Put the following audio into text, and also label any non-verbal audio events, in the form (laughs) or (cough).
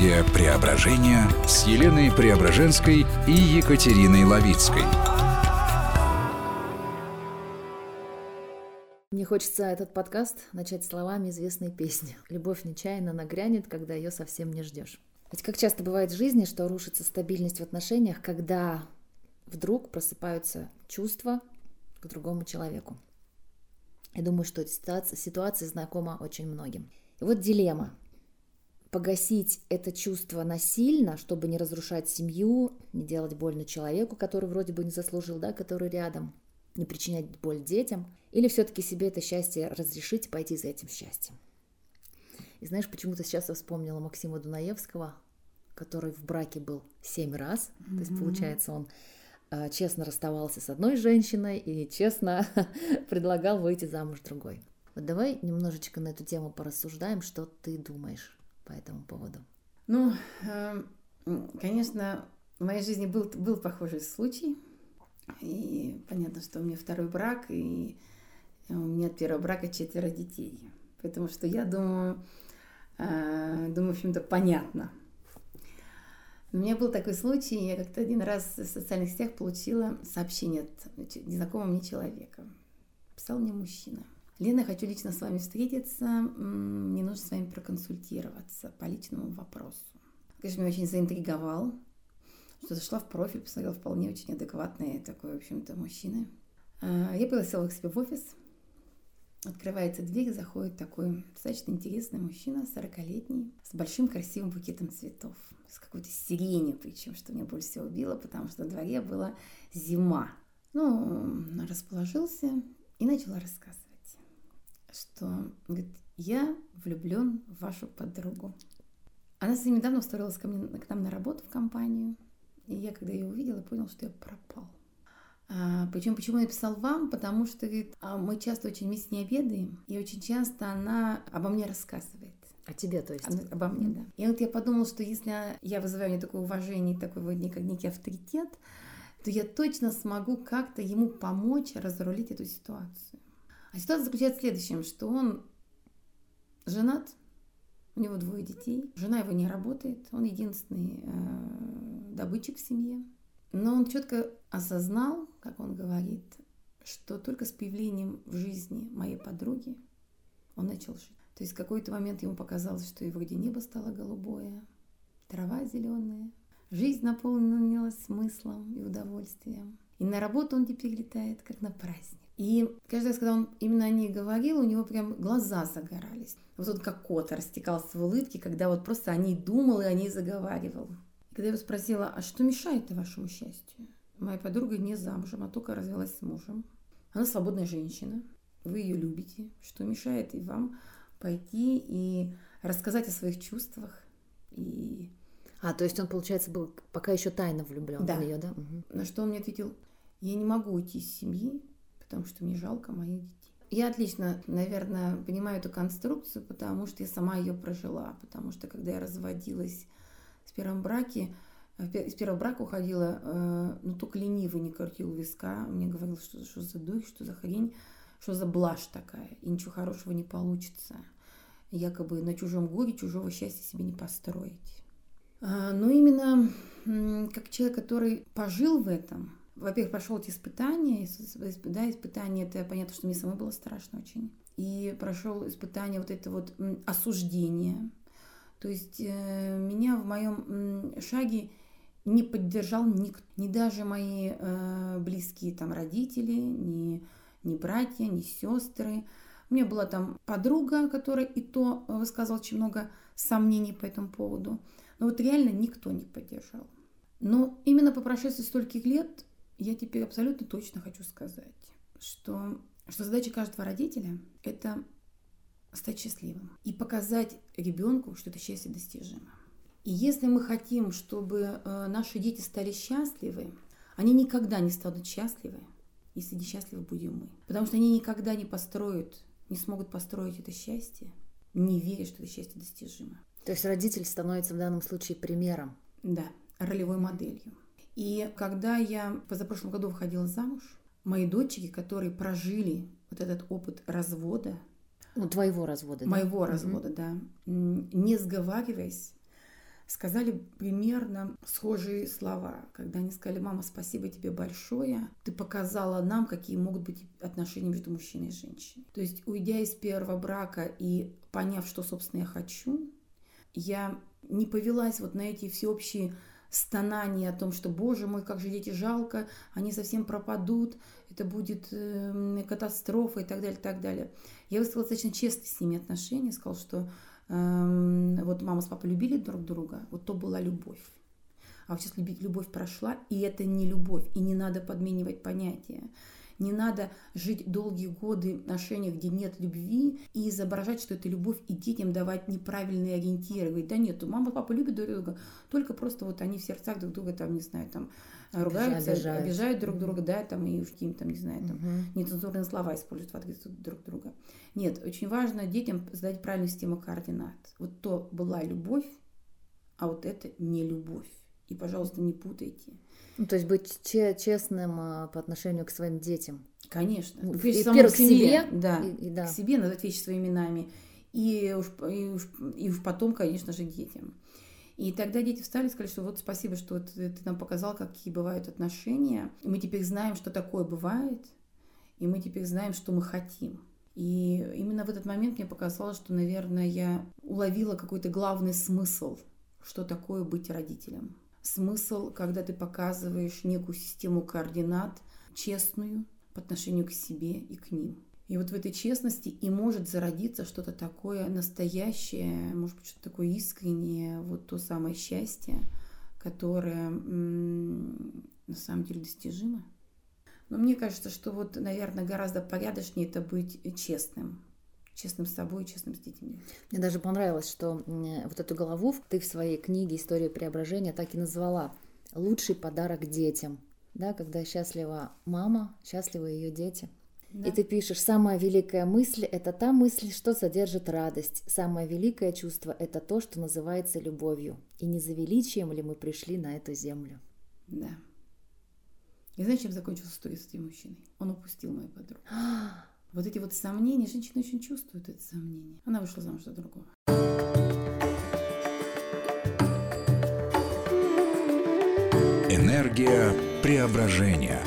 Психология преображения с Еленой Преображенской и Екатериной Лавицкой. Мне хочется этот подкаст начать словами известной песни. Любовь нечаянно нагрянет, когда ее совсем не ждешь. Ведь как часто бывает в жизни, что рушится стабильность в отношениях, когда вдруг просыпаются чувства к другому человеку. Я думаю, что ситуация, ситуация знакома очень многим. И вот дилемма. Погасить это чувство насильно, чтобы не разрушать семью, не делать больно человеку, который вроде бы не заслужил, да, который рядом, не причинять боль детям, или все-таки себе это счастье разрешить и пойти за этим счастьем. И знаешь, почему-то сейчас я вспомнила Максима Дунаевского, который в браке был семь раз. Mm-hmm. То есть, получается, он а, честно расставался с одной женщиной и честно (laughs) предлагал выйти замуж другой. Вот давай немножечко на эту тему порассуждаем, что ты думаешь по этому поводу. Ну, эм, конечно, в моей жизни был, был похожий случай. И понятно, что у меня второй брак, и у меня от первого брака четверо детей. Потому что я думаю, э, думаю, в общем-то, понятно, у меня был такой случай, я как-то один раз в социальных сетях получила сообщение от незнакомого мне человека. Писал мне мужчина. Лена, хочу лично с вами встретиться, мне нужно с вами проконсультироваться по личному вопросу. Конечно, меня очень заинтриговал, что зашла в профиль, посмотрела вполне очень адекватный такой, в общем-то, мужчина. А, я пригласила их себе в офис, Открывается дверь, заходит такой достаточно интересный мужчина, 40-летний, с большим красивым букетом цветов, с какой-то сиренью, причем, что меня больше всего убило, потому что на дворе была зима. Ну, расположился и начал рассказывать, что, говорит, я влюблен в вашу подругу. Она совсем недавно устроилась ко мне, к нам на работу в компанию, и я, когда ее увидела, понял, что я пропал. А, причем почему я написал вам? Потому что говорит, а мы часто очень вместе не обедаем, и очень часто она обо мне рассказывает. О тебе, то есть? Она, обо мне, да. И вот я подумала, что если я вызываю мне такое уважение, такой вот некий, некий авторитет, то я точно смогу как-то ему помочь разрулить эту ситуацию. А ситуация заключается в следующем, что он женат, у него двое детей, жена его не работает, он единственный э, добытчик в семье. Но он четко осознал, как он говорит, что только с появлением в жизни моей подруги он начал жить. То есть в какой-то момент ему показалось, что и вроде небо стало голубое, трава зеленая, жизнь наполнилась смыслом и удовольствием. И на работу он теперь летает, как на праздник. И каждый раз, когда он именно о ней говорил, у него прям глаза загорались. Вот он как кот растекался в улыбке, когда вот просто о ней думал и о ней заговаривал. Когда я его спросила, а что мешает вашему счастью? Моя подруга не замужем, а только развелась с мужем. Она свободная женщина. Вы ее любите. Что мешает и вам пойти и рассказать о своих чувствах и а, то есть он, получается, был пока еще тайно влюблен да. в нее, да? Угу. На что он мне ответил, я не могу уйти из семьи, потому что мне жалко моих детей. Я отлично, наверное, понимаю эту конструкцию, потому что я сама ее прожила, потому что когда я разводилась в первом браке, из первого брака уходила, э, ну, только ленивый не крутил виска. Мне говорил, что, что за дух, что за хрень, что за блажь такая, и ничего хорошего не получится. Якобы на чужом горе чужого счастья себе не построить. А, но именно как человек, который пожил в этом, во-первых, прошел эти испытания, да, испытания, это понятно, что мне самой было страшно очень. И прошел испытание вот это вот осуждение, то есть э, меня в моем шаге не поддержал никто, ни даже мои э, близкие там родители, ни, ни братья, ни сестры. У меня была там подруга, которая и то высказывала очень много сомнений по этому поводу. Но вот реально никто не поддержал. Но именно по прошествии стольких лет я теперь абсолютно точно хочу сказать, что, что задача каждого родителя – это стать счастливым и показать ребенку, что это счастье достижимо. И если мы хотим, чтобы э, наши дети стали счастливы, они никогда не станут счастливы, если не счастливы будем мы. Потому что они никогда не построят, не смогут построить это счастье, не веря, что это счастье достижимо. То есть родитель становится в данном случае примером. Да, ролевой моделью. И когда я в позапрошлом году выходила замуж, мои дочери, которые прожили вот этот опыт развода, ну, твоего развода, да? Моего развода, да. Не сговариваясь, сказали примерно схожие слова, когда они сказали, мама, спасибо тебе большое, ты показала нам, какие могут быть отношения между мужчиной и женщиной. То есть, уйдя из первого брака и поняв, что, собственно, я хочу, я не повелась вот на эти всеобщие стонания о том, что, боже мой, как же дети жалко, они совсем пропадут, это будет э, катастрофа и так далее, и так далее. Я выстроила достаточно честно с ними отношения, сказала, что Эм, вот мама с папой любили друг друга, вот то была любовь. А вот сейчас любовь прошла, и это не любовь, и не надо подменивать понятия. Не надо жить долгие годы в отношениях, где нет любви, и изображать, что это любовь, и детям давать неправильные ориентиры. Говорить, да нет, мама, папа любят друг друга, только просто вот они в сердцах друг друга, там, не знаю, там, ругаются, обижают, обижают друг друга, да, там, и уж какие-то, не знаю, там, угу. нецензурные слова используют в адрес друг друга. Нет, очень важно детям задать правильную систему координат. Вот то была любовь, а вот это не любовь. И, пожалуйста, не путайте. Ну, то есть быть честным а, по отношению к своим детям. Конечно. Ну, и, к себе, да, и, и, да. к себе назвать вещи своими именами. И уж, и, уж, и уж потом, конечно же, детям. И тогда дети встали и сказали, что вот спасибо, что ты, ты нам показал, какие бывают отношения. И мы теперь знаем, что такое бывает, и мы теперь знаем, что мы хотим. И именно в этот момент мне показалось, что, наверное, я уловила какой-то главный смысл, что такое быть родителем. Смысл, когда ты показываешь некую систему координат, честную по отношению к себе и к ним. И вот в этой честности и может зародиться что-то такое настоящее, может быть, что-то такое искреннее, вот то самое счастье, которое на самом деле достижимо. Но мне кажется, что вот, наверное, гораздо порядочнее это быть честным. Честным с собой, честным с детьми. Мне даже понравилось, что вот эту голову ты в своей книге «История преображения» так и назвала «Лучший подарок детям». Да, когда счастлива мама, счастливы ее дети – да. И ты пишешь, самая великая мысль – это та мысль, что содержит радость. Самое великое чувство – это то, что называется любовью. И не за величием ли мы пришли на эту землю? Да. И знаешь, чем закончилась история с этим мужчиной? Он упустил мою подругу. (gasps) (gasps) вот эти вот сомнения, женщина очень чувствует это сомнение. Она вышла замуж за другого. Энергия преображения.